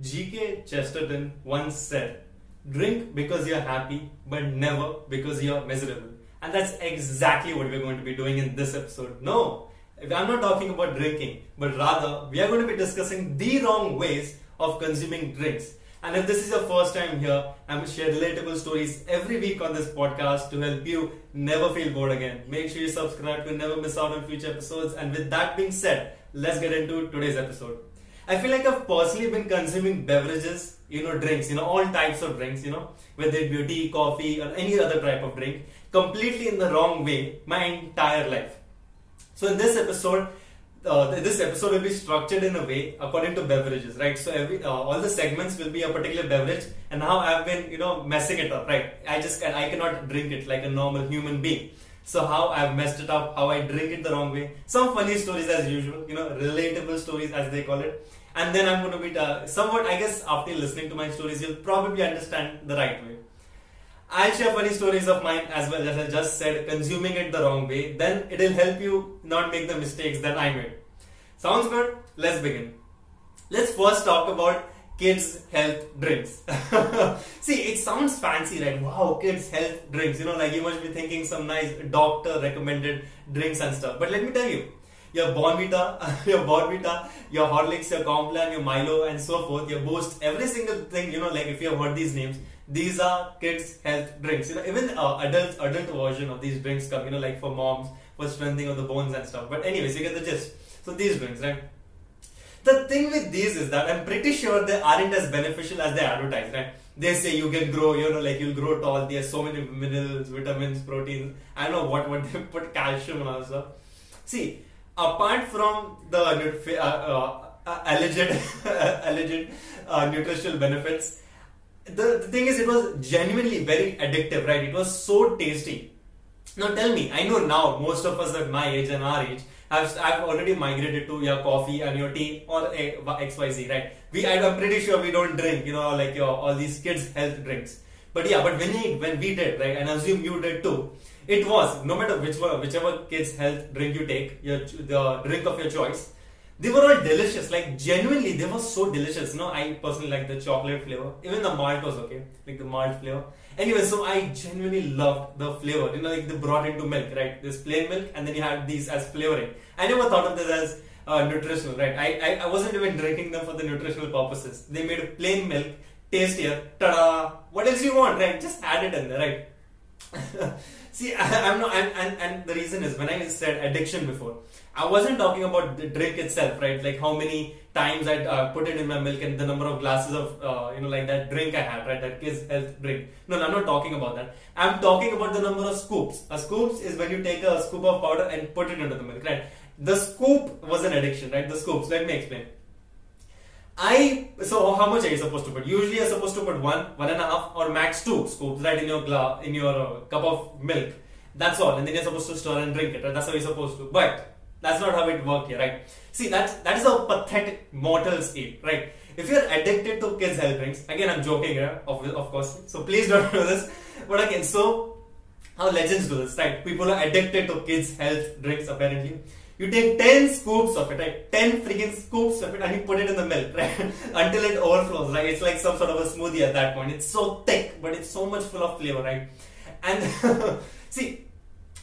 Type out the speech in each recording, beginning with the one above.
G.K. Chesterton once said, Drink because you're happy, but never because you're miserable. And that's exactly what we're going to be doing in this episode. No, I'm not talking about drinking, but rather we are going to be discussing the wrong ways of consuming drinks. And if this is your first time here, I'm going to share relatable stories every week on this podcast to help you never feel bored again. Make sure you subscribe to never miss out on future episodes. And with that being said, let's get into today's episode. I feel like I've personally been consuming beverages, you know, drinks, you know, all types of drinks, you know, whether it be tea, coffee, or any other type of drink, completely in the wrong way my entire life. So in this episode, uh, this episode will be structured in a way according to beverages, right? So every uh, all the segments will be a particular beverage, and how I've been, you know, messing it up, right? I just I cannot drink it like a normal human being. So how I've messed it up, how I drink it the wrong way. Some funny stories as usual, you know, relatable stories as they call it. And then I'm going to be uh, somewhat, I guess, after listening to my stories, you'll probably understand the right way. I'll share funny stories of mine as well as I just said, consuming it the wrong way. Then it'll help you not make the mistakes that I made. Sounds good? Let's begin. Let's first talk about kids health drinks. See, it sounds fancy, right? Wow, kids health drinks. You know, like you must be thinking some nice doctor recommended drinks and stuff. But let me tell you, your Bournvita, your Bournvita, your Horlicks, your Complan, your Milo, and so forth, your Boost, every single thing. You know, like if you have heard these names, these are kids' health drinks. You know, even uh, adult adult version of these drinks come. You know, like for moms for strengthening of the bones and stuff. But anyways, you get the gist. So these drinks, right? The thing with these is that I'm pretty sure they aren't as beneficial as they advertise, right? They say you can grow, you know, like you'll grow tall. There's so many minerals, vitamins, proteins. I don't know what what they put calcium and also. See, apart from the uh, uh, uh, alleged alleged uh, nutritional benefits, the, the thing is, it was genuinely very addictive, right? It was so tasty. Now tell me, I know now most of us at my age and our age have I've already migrated to your coffee and your tea or XYZ, right? We I'm pretty sure we don't drink, you know, like your all these kids' health drinks. But yeah, but when when we did, right, and I assume you did too, it was no matter which one, whichever kids' health drink you take, your the drink of your choice, they were all delicious. Like genuinely, they were so delicious. You know, I personally like the chocolate flavor. Even the malt was okay, like the malt flavor. Anyway, so I genuinely loved the flavor. You know, like they brought into milk, right? This plain milk, and then you had these as flavoring. I never thought of this as uh, nutritional, right? I, I, I wasn't even drinking them for the nutritional purposes. They made plain milk tastier. Ta-da! What else you want, right? Just add it in there, right? See, I, am not, I'm, and, and the reason is when I said addiction before, I wasn't talking about the drink itself, right? Like how many times I uh, put it in my milk and the number of glasses of, uh, you know, like that drink I had, right? That kids health drink. No, no, I'm not talking about that. I'm talking about the number of scoops. A scoops is when you take a scoop of powder and put it into the milk, right? The scoop was an addiction, right? The scoops. Let me explain. I so how much are you supposed to put? Usually you're supposed to put one, one and a half, or max two scoops right in your glass, in your uh, cup of milk. That's all, and then you're supposed to stir and drink it. Right? That's how you're supposed to. But that's not how it works here, right? See, that's that is how pathetic mortals eat, right? If you're addicted to kids' health drinks, again, I'm joking here, of, of course. So please don't do this. But again, so how legends do this, right? People are addicted to kids' health drinks apparently. You take 10 scoops of it, right? 10 freaking scoops of it and you put it in the milk, right? Until it overflows, right? It's like some sort of a smoothie at that point. It's so thick, but it's so much full of flavor, right? And see,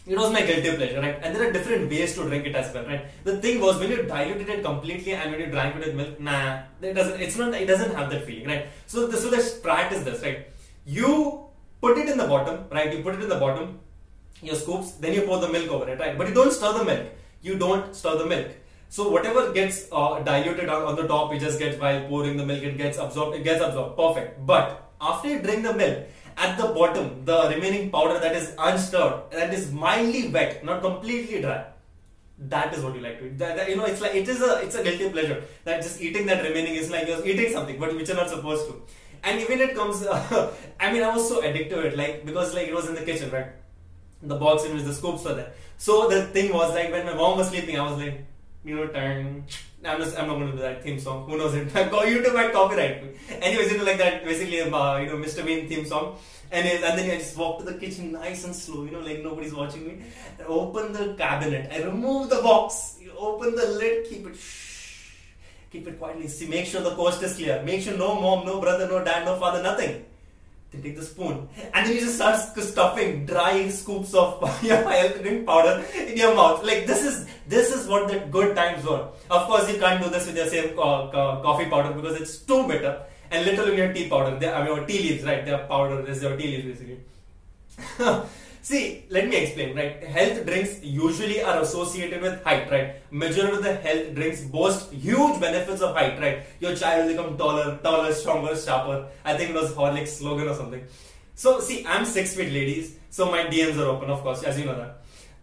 it was my guilty pleasure, right? And there are different ways to drink it as well, right? The thing was when you diluted it completely and when you drank it with milk, nah, it doesn't. It's not. It doesn't have that feeling, right? So this, so the strat is this, right? You put it in the bottom, right? You put it in the bottom, your scoops, then you pour the milk over it, right? But you don't stir the milk. You don't stir the milk. So whatever gets uh, diluted on, on the top, it just gets while pouring the milk, it gets absorbed. It gets absorbed. Perfect. But after you drink the milk, at the bottom, the remaining powder that is unstirred, that is mildly wet, not completely dry. That is what you like to eat. That, that, you know, it's like it is a it's a guilty pleasure. That just eating that remaining is like you're eating something, but which you're not supposed to. And even it comes, uh, I mean, I was so addicted to it, like because like it was in the kitchen, right? The box in which the scoops were there. So the thing was like when my mom was sleeping, I was like, you know, turn. I'm, just, I'm not going to do that theme song. Who knows it? YouTube might copyright. Anyways, you know, like that, basically, uh, you know, Mr. Bean theme song. And, and then I just walk to the kitchen nice and slow, you know, like nobody's watching me. I open the cabinet. I remove the box. You open the lid, keep it shh. Keep it quietly. See, make sure the coast is clear. Make sure no mom, no brother, no dad, no father, nothing. Then take the spoon and then you just start stuffing dry scoops of your drink powder in your mouth. Like this is this is what the good times were. Of course, you can't do this with your same uh, coffee powder because it's too bitter. And little in your tea powder, they, I mean, tea leaves, right? They're powder. This is your tea leaves basically. See, let me explain, right? Health drinks usually are associated with height, right? Majority of the health drinks boast huge benefits of height, right? Your child will become taller, taller, stronger, sharper. I think it was Horlicks slogan or something. So, see, I'm six feet, ladies. So my DMs are open, of course, as you know that.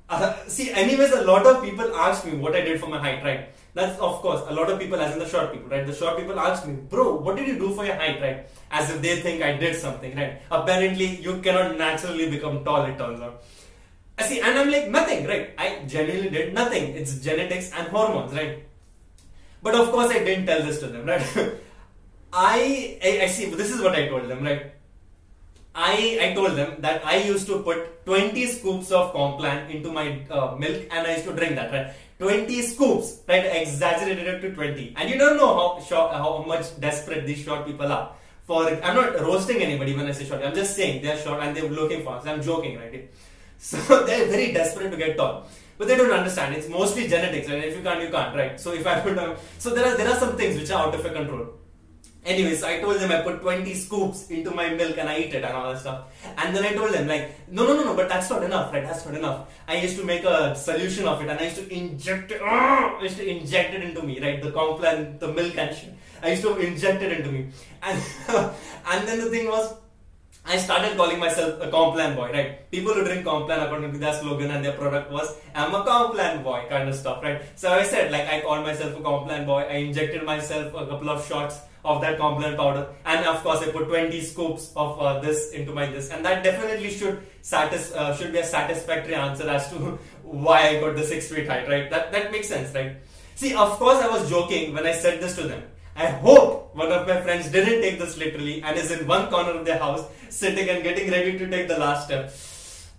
Uh, see, anyways, a lot of people ask me what I did for my height, right? That's of course a lot of people, as in the short people, right? The short people ask me, bro, what did you do for your height, right? As if they think I did something, right? Apparently, you cannot naturally become tall. It turns out. I see, and I'm like nothing, right? I genuinely did nothing. It's genetics and hormones, right? But of course, I didn't tell this to them, right? I, I I see. This is what I told them, right? I, I told them that I used to put 20 scoops of Complan into my uh, milk and I used to drink that, right? 20 scoops, right? Exaggerated it to 20. And you don't know how short, how much desperate these short people are. For I'm not roasting anybody when I say short. I'm just saying they're short and they're looking for us. I'm joking, right? So they're very desperate to get tall. But they don't understand. It's mostly genetics, right? If you can't, you can't, right? So if I don't know, so there are there are some things which are out of your control. Anyways, I told them I put 20 scoops into my milk and I eat it and all that stuff. And then I told them like, no, no, no, no, but that's not enough, right? That's not enough. I used to make a solution of it and I used to inject it, uh, I used to inject it into me, right? The Complan, the milk and shit. I used to inject it into me. And, and then the thing was, I started calling myself a Complan boy, right? People who drink Complan according to their slogan and their product was, I'm a Complan boy kind of stuff, right? So I said, like, I called myself a Complan boy. I injected myself a couple of shots of that Complan powder, and of course, I put 20 scoops of uh, this into my this, and that definitely should satis- uh, should be a satisfactory answer as to why I got the six feet height, right? That that makes sense, right? See, of course, I was joking when I said this to them. I hope one of my friends didn't take this literally and is in one corner of their house, sitting and getting ready to take the last step.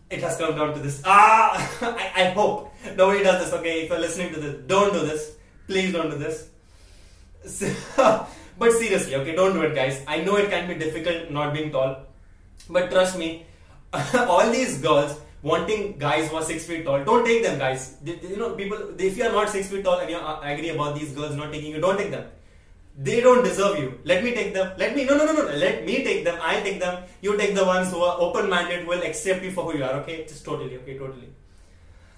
It has come down to this. Ah, I, I hope nobody does this. Okay, if you're listening to this, don't do this. Please don't do this. but seriously, okay, don't do it, guys. I know it can be difficult not being tall, but trust me, all these girls wanting guys who are six feet tall, don't take them, guys. You know, people, if you are not six feet tall and you uh, agree about these girls not taking you, don't take them they don't deserve you. Let me take them. Let me, no, no, no, no. Let me take them. I take them. You take the ones who are open minded, will accept you for who you are. Okay? Just totally. Okay? Totally.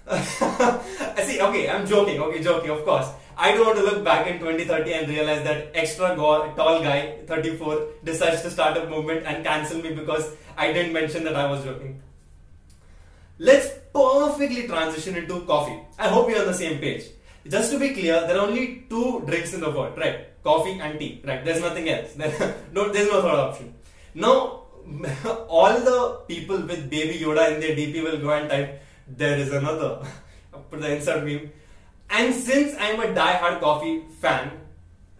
See, okay, I'm joking. Okay, joking, of course. I don't want to look back in 2030 and realize that extra go- tall guy, 34, decides to start a movement and cancel me because I didn't mention that I was joking. Let's perfectly transition into coffee. I hope you're on the same page. Just to be clear, there are only two drinks in the world, right? coffee and tea. Right? There's nothing else. no, there's no third option. Now, all the people with Baby Yoda in their DP will go and type, "There is another." Put the insert meme. And since I'm a die-hard coffee fan,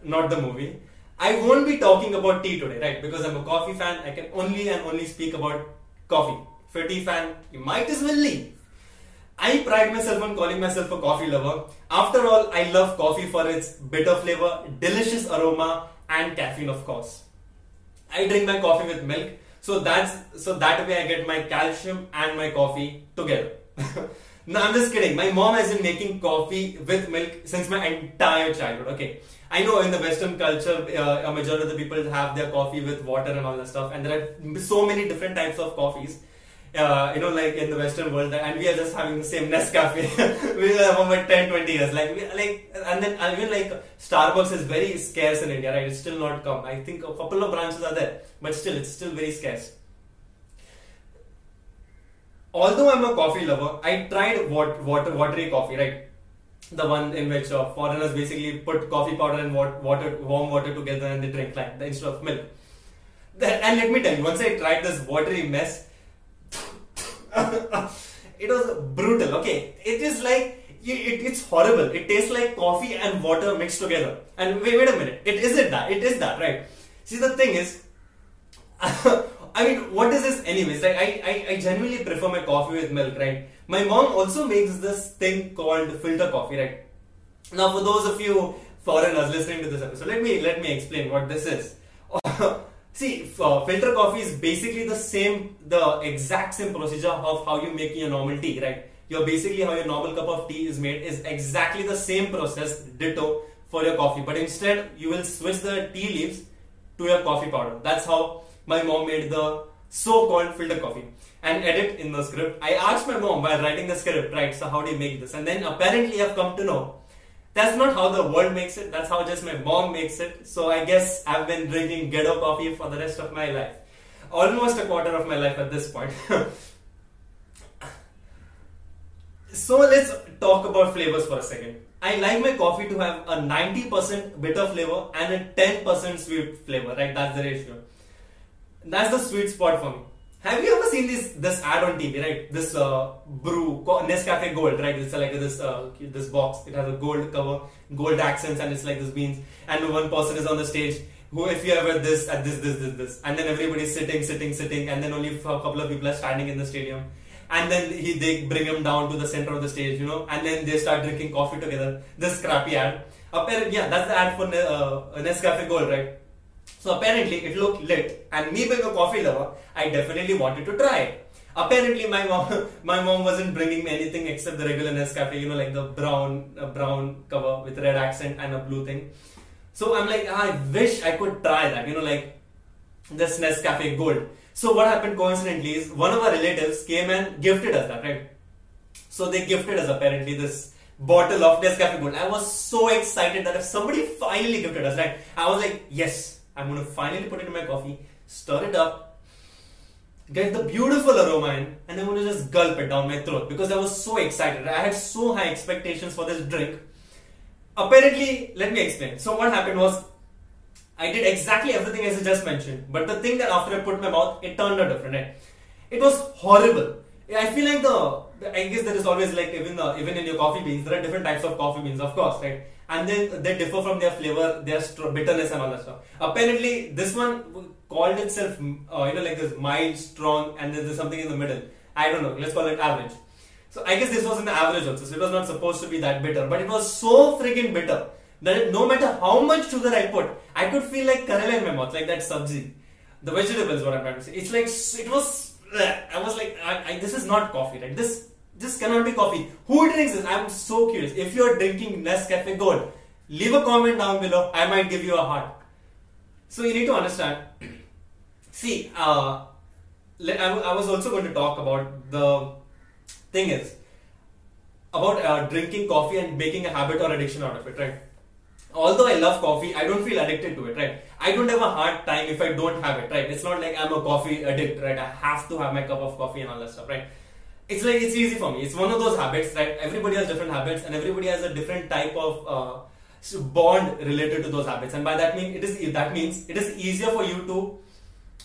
not the movie, I won't be talking about tea today, right? Because I'm a coffee fan. I can only and only speak about coffee. If you're a tea fan, you might as well leave. I pride myself on calling myself a coffee lover. After all, I love coffee for its bitter flavor, delicious aroma, and caffeine, of course. I drink my coffee with milk, so that's so that way I get my calcium and my coffee together. no, I'm just kidding. My mom has been making coffee with milk since my entire childhood. Okay, I know in the Western culture, uh, a majority of the people have their coffee with water and all that stuff, and there are so many different types of coffees uh, you know, like in the Western world, and we are just having the same Nescafe. we have about 10, 20 years. Like, we, like, and then even like Starbucks is very scarce in India, right? It's still not come. I think a couple of branches are there, but still, it's still very scarce. Although I'm a coffee lover, I tried water, water watery coffee, right? The one in which uh, foreigners basically put coffee powder and water, warm water together and they drink like instead of milk. And let me tell you, once I tried this watery mess, it was brutal. Okay, it is like it, it's horrible. It tastes like coffee and water mixed together. And wait, wait a minute. It isn't that. It is that, right? See, the thing is, I mean, what is this, anyways? Like, I, I, I genuinely prefer my coffee with milk, right? My mom also makes this thing called filter coffee, right? Now, for those of you foreigners listening to this episode, let me let me explain what this is. See, uh, filter coffee is basically the same, the exact same procedure of how you make your normal tea, right? You're basically how your normal cup of tea is made is exactly the same process, ditto for your coffee. But instead, you will switch the tea leaves to your coffee powder. That's how my mom made the so-called filter coffee. And edit in the script. I asked my mom while writing the script, right? So how do you make this? And then apparently I've come to know that's not how the world makes it. That's how just my mom makes it. So I guess I've been drinking ghetto coffee for the rest of my life. Almost a quarter of my life at this point. so let's talk about flavors for a second. I like my coffee to have a 90% bitter flavor and a 10% sweet flavor, right? That's the ratio. That's the sweet spot for me. Have you ever seen this this ad on TV, right? This uh, brew Nescafe Gold, right? It's like this uh, this box. It has a gold cover, gold accents, and it's like this beans. And one person is on the stage. Who, if you ever this at this this this this, and then everybody's sitting, sitting, sitting, and then only a couple of people are standing in the stadium. And then he they bring him down to the center of the stage, you know, and then they start drinking coffee together. This crappy ad. Apparently, yeah, that's the ad for uh, Nescafe Gold, right? So apparently it looked lit and me being a coffee lover, I definitely wanted to try it. Apparently my mom, my mom wasn't bringing me anything except the regular Nescafe, you know, like the brown, uh, brown cover with red accent and a blue thing. So I'm like, I wish I could try that, you know, like this Nescafe Gold. So what happened coincidentally is one of our relatives came and gifted us that, right? So they gifted us apparently this bottle of Nescafe Gold. I was so excited that if somebody finally gifted us, right? I was like, yes, I'm to finally put it in my coffee, stir it up, get the beautiful aroma in, and I'm to just gulp it down my throat because I was so excited. I had so high expectations for this drink. Apparently, let me explain. So, what happened was I did exactly everything as I just mentioned, but the thing that after I put my mouth, it turned out different. Right? It was horrible. I feel like the I guess there is always like even the even in your coffee beans there are different types of coffee beans, of course, right? And then they differ from their flavor, their bitterness and all that stuff. Apparently, this one called itself, uh, you know, like this mild, strong, and there's something in the middle. I don't know. Let's call it average. So I guess this was in the average also. So it was not supposed to be that bitter, but it was so freaking bitter that no matter how much sugar I put, I could feel like Karela in my mouth, like that sabzi. The vegetables, what I'm trying to say. It's like it was. I was like, I, I, this is not coffee, right? This this cannot be coffee. Who drinks this? I'm so curious. If you're drinking Nescafe Gold, leave a comment down below. I might give you a heart. So you need to understand. See, uh, I was also going to talk about the thing is about uh, drinking coffee and making a habit or addiction out of it, right? Although I love coffee, I don't feel addicted to it, right? I don't have a hard time if I don't have it, right? It's not like I'm a coffee addict, right? I have to have my cup of coffee and all that stuff, right? It's like it's easy for me. It's one of those habits, right? Everybody has different habits, and everybody has a different type of uh, bond related to those habits. And by that mean it is that means it is easier for you to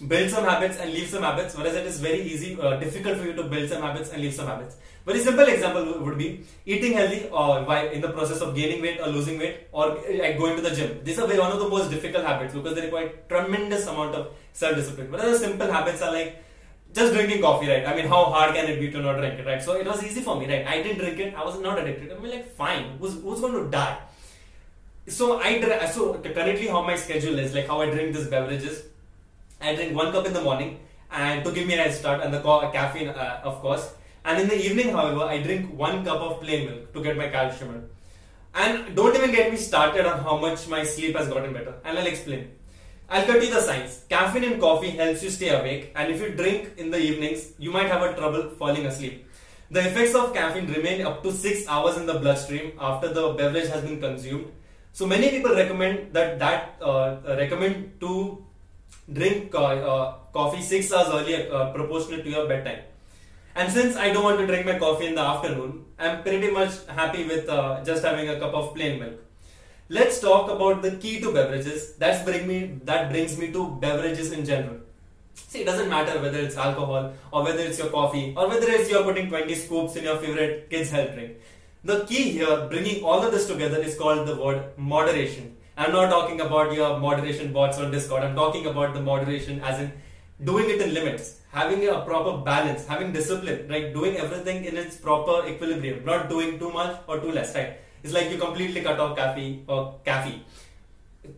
build some habits and leave some habits, whereas it is very easy, uh, difficult for you to build some habits and leave some habits. Very simple example would be eating healthy or by in the process of gaining weight or losing weight or like going to the gym. These are one of the most difficult habits because they require tremendous amount of self-discipline. Whereas simple habits are like just drinking coffee, right? I mean, how hard can it be to not drink it, right? So it was easy for me, right? I didn't drink it. I was not addicted. I mean, like, fine. Who's, who's going to die? So I so currently how my schedule is, like how I drink these beverages. I drink one cup in the morning and to give me a head start and the caffeine, uh, of course. And in the evening, however, I drink one cup of plain milk to get my calcium. And don't even get me started on how much my sleep has gotten better. And I'll explain. I'll cut you the science. Caffeine in coffee helps you stay awake, and if you drink in the evenings, you might have a trouble falling asleep. The effects of caffeine remain up to 6 hours in the bloodstream after the beverage has been consumed. So many people recommend that that uh, recommend to drink uh, uh, coffee 6 hours earlier uh, proportionate to your bedtime. And since I don't want to drink my coffee in the afternoon, I'm pretty much happy with uh, just having a cup of plain milk let's talk about the key to beverages. That's bring me that brings me to beverages in general. See, it doesn't matter whether it's alcohol or whether it's your coffee or whether it's you're putting 20 scoops in your favorite kids' health drink. The key here, bringing all of this together, is called the word moderation. I'm not talking about your moderation bots on Discord. I'm talking about the moderation as in doing it in limits, having a proper balance, having discipline, right? Doing everything in its proper equilibrium, not doing too much or too less, right? It's like you completely cut off caffeine or caffeine,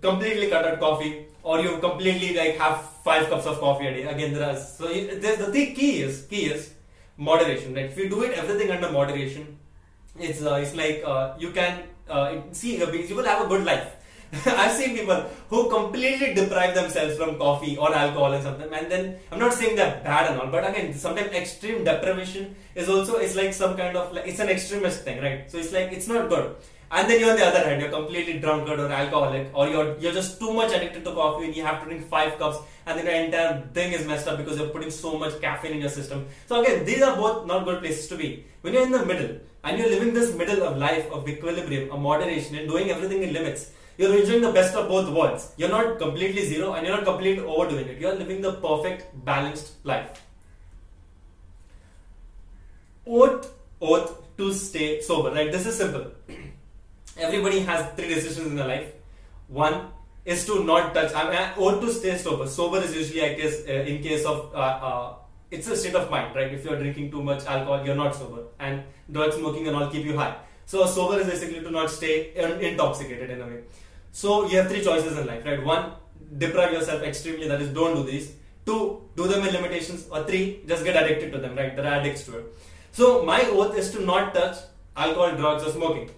completely cut out coffee, or you completely like have five cups of coffee a day. Again, there are so the, the key is key is moderation. Right? If you do it everything under moderation, it's uh, it's like uh, you can uh, see you will have a good life I've seen people who completely deprive themselves from coffee or alcohol and something, and then I'm not saying they're bad and all, but again, sometimes extreme deprivation is also it's like some kind of like it's an extremist thing, right? So it's like it's not good. And then you're on the other hand, you're completely drunkard or alcoholic, or you're you're just too much addicted to coffee and you have to drink five cups, and then your entire thing is messed up because you're putting so much caffeine in your system. So again, these are both not good places to be. When you're in the middle and you're living this middle of life of equilibrium, of moderation, and doing everything in limits, you're enjoying the best of both worlds. You're not completely zero and you're not completely overdoing it. You're living the perfect balanced life. Oath, oath to stay sober. Right? This is simple. Everybody has three decisions in their life. One is to not touch. I mean, oath to stay sober. Sober is usually, I guess, uh, in case of uh, uh, it's a state of mind, right? If you're drinking too much alcohol, you're not sober, and drug smoking and all keep you high. So sober is basically to not stay intoxicated in a way. So you have three choices in life, right? One, deprive yourself extremely, that is, don't do these. Two, do them in limitations. Or three, just get addicted to them, right? There are addicts to it. So my oath is to not touch alcohol, drugs, or smoking.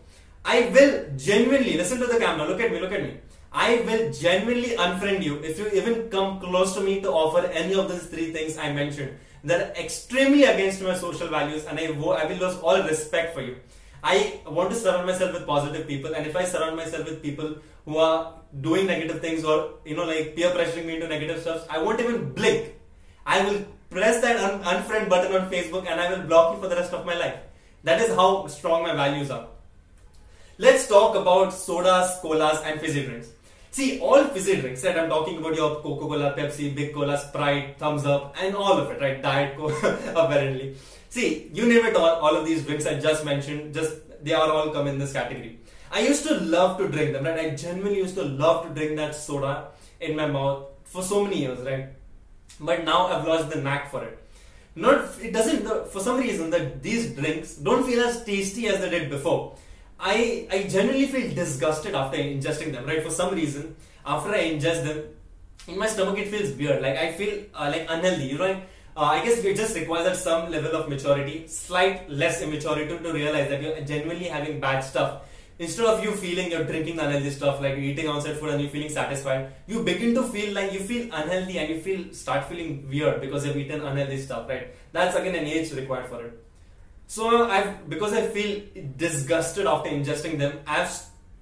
I will genuinely listen to the camera. Look at me. Look at me. I will genuinely unfriend you if you even come close to me to offer any of these three things I mentioned. They're extremely against my social values, and I, I will lose all respect for you. I want to surround myself with positive people, and if I surround myself with people who are doing negative things or you know like peer pressuring me into negative stuff, I won't even blink. I will press that un- unfriend button on Facebook and I will block you for the rest of my life. That is how strong my values are. Let's talk about sodas, colas, and fizzy drinks. See, all fizzy drinks, right? I'm talking about your Coca Cola, Pepsi, Big Cola, Sprite, Thums Up, and all of it, right? Diet Coke, apparently. See, you name it all, all of these drinks I just mentioned, just they are all come in this category. I used to love to drink them, right? I genuinely used to love to drink that soda in my mouth for so many years, right? But now I've lost the knack for it. Not it doesn't for some reason that these drinks don't feel as tasty as they did before. I I genuinely feel disgusted after ingesting them, right? For some reason, after I ingest them, in my stomach it feels weird. Like I feel uh, like unhealthy, you know. Uh, I guess it just requires at some level of maturity, slight less immaturity to realize that you're genuinely having bad stuff. Instead of you feeling you're drinking unhealthy stuff, like eating outside food and you're feeling satisfied, you begin to feel like you feel unhealthy and you feel start feeling weird because you've eaten unhealthy stuff, right? That's again an age required for it. So I've because I feel disgusted after ingesting them, I've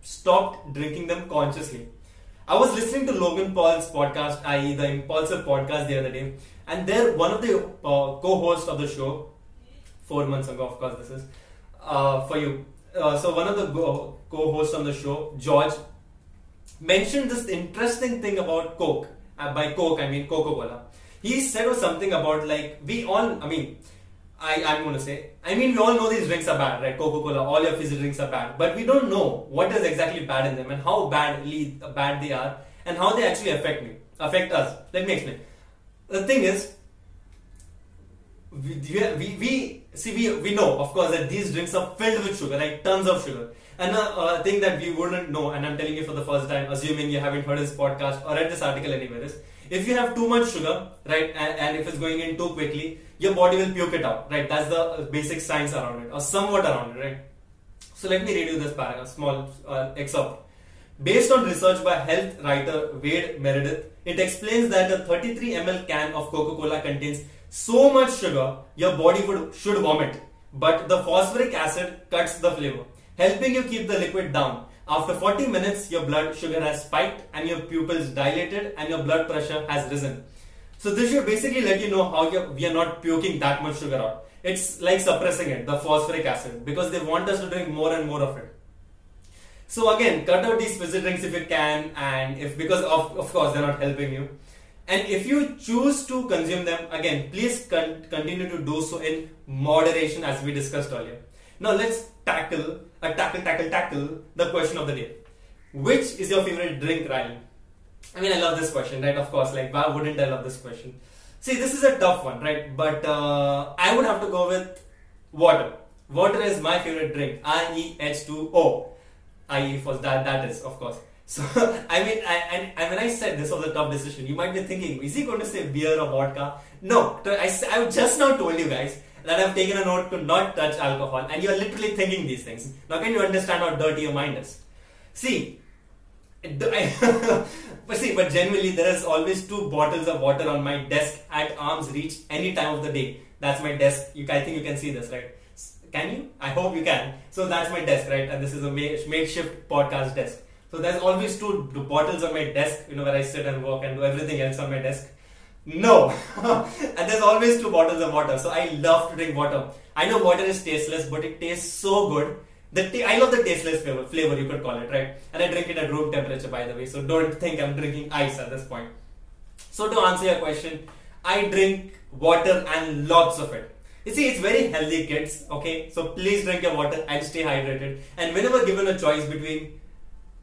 stopped drinking them consciously. I was listening to Logan Paul's podcast, i.e., the Impulsive podcast, the other day, and there one of the uh, co-hosts of the show, four months ago, of course, this is uh, for you. Uh, so one of the co-hosts on the show, George, mentioned this interesting thing about Coke. Uh, by Coke, I mean Coca-Cola. He said something about like we all. I mean, I, I'm going to say, I mean, we all know these drinks are bad, right? Coca Cola, all your fizzy drinks are bad, but we don't know what is exactly bad in them and how badly bad they are and how they actually affect me, affect us. Let me explain. The thing is, we, we, we see, we, we know, of course, that these drinks are filled with sugar, like tons of sugar. And a, a thing that we wouldn't know, and I'm telling you for the first time, assuming you haven't heard this podcast or read this article anywhere, is if you have too much sugar, right, and, and if it's going in too quickly, your body will puke it out, right? That's the uh, basic science around it, or somewhat around it, right? So let me read you this paragraph, small uh, excerpt. Based on research by health writer Wade Meredith, it explains that a 33 ml can of Coca-Cola contains so much sugar your body would should vomit, but the phosphoric acid cuts the flavor, helping you keep the liquid down. After 40 minutes, your blood sugar has spiked and your pupils dilated and your blood pressure has risen. So this should basically let you know how we are not puking that much sugar out. It's like suppressing it, the phosphoric acid, because they want us to drink more and more of it. So again, cut out these fizzy drinks if you can, and if because of of course they're not helping you. And if you choose to consume them, again, please con- continue to do so in moderation, as we discussed earlier. Now let's tackle, uh, tackle, tackle, tackle the question of the day. Which is your favorite drink, Ryan? I mean, I love this question, right? Of course, like, why wouldn't I love this question? See, this is a tough one, right? But uh, I would have to go with water. Water is my favorite drink. I E H 2 O. I E for that. That is, of course. So I mean, I, and, and when I said this was a tough decision, you might be thinking, is he going to say beer or vodka? No, I, I just now told you guys that I've taken a note to not touch alcohol, and you're literally thinking these things. Now, can you understand how dirty your mind is? See, but see, but generally, there is always two bottles of water on my desk at arm's reach any time of the day. That's my desk. You, I think you can see this, right? Can you? I hope you can. So that's my desk, right? And this is a makeshift podcast desk. So there's always two bottles on my desk, you know, where I sit and work and do everything else on my desk. No, and there's always two bottles of water. So I love to drink water. I know water is tasteless, but it tastes so good. The t- I love the tasteless flavor, flavor you could call it, right? And I drink it at room temperature, by the way. So don't think I'm drinking ice at this point. So to answer your question, I drink water and lots of it. You see, it's very healthy, kids. Okay, so please drink your water and stay hydrated. And whenever given a choice between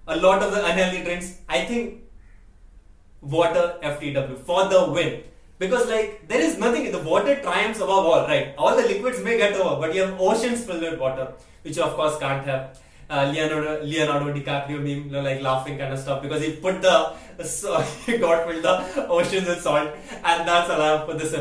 a lot of the unhealthy drinks, I think water FTW for the win. Because like there is nothing, in the water triumphs above all, right? All the liquids may get over, but you have oceans filled with water, which you of course can't have. Uh, Leonardo, Leonardo DiCaprio meme, you know, like laughing kind of stuff because he put the, so, got filled the oceans with salt, and that's all I have for this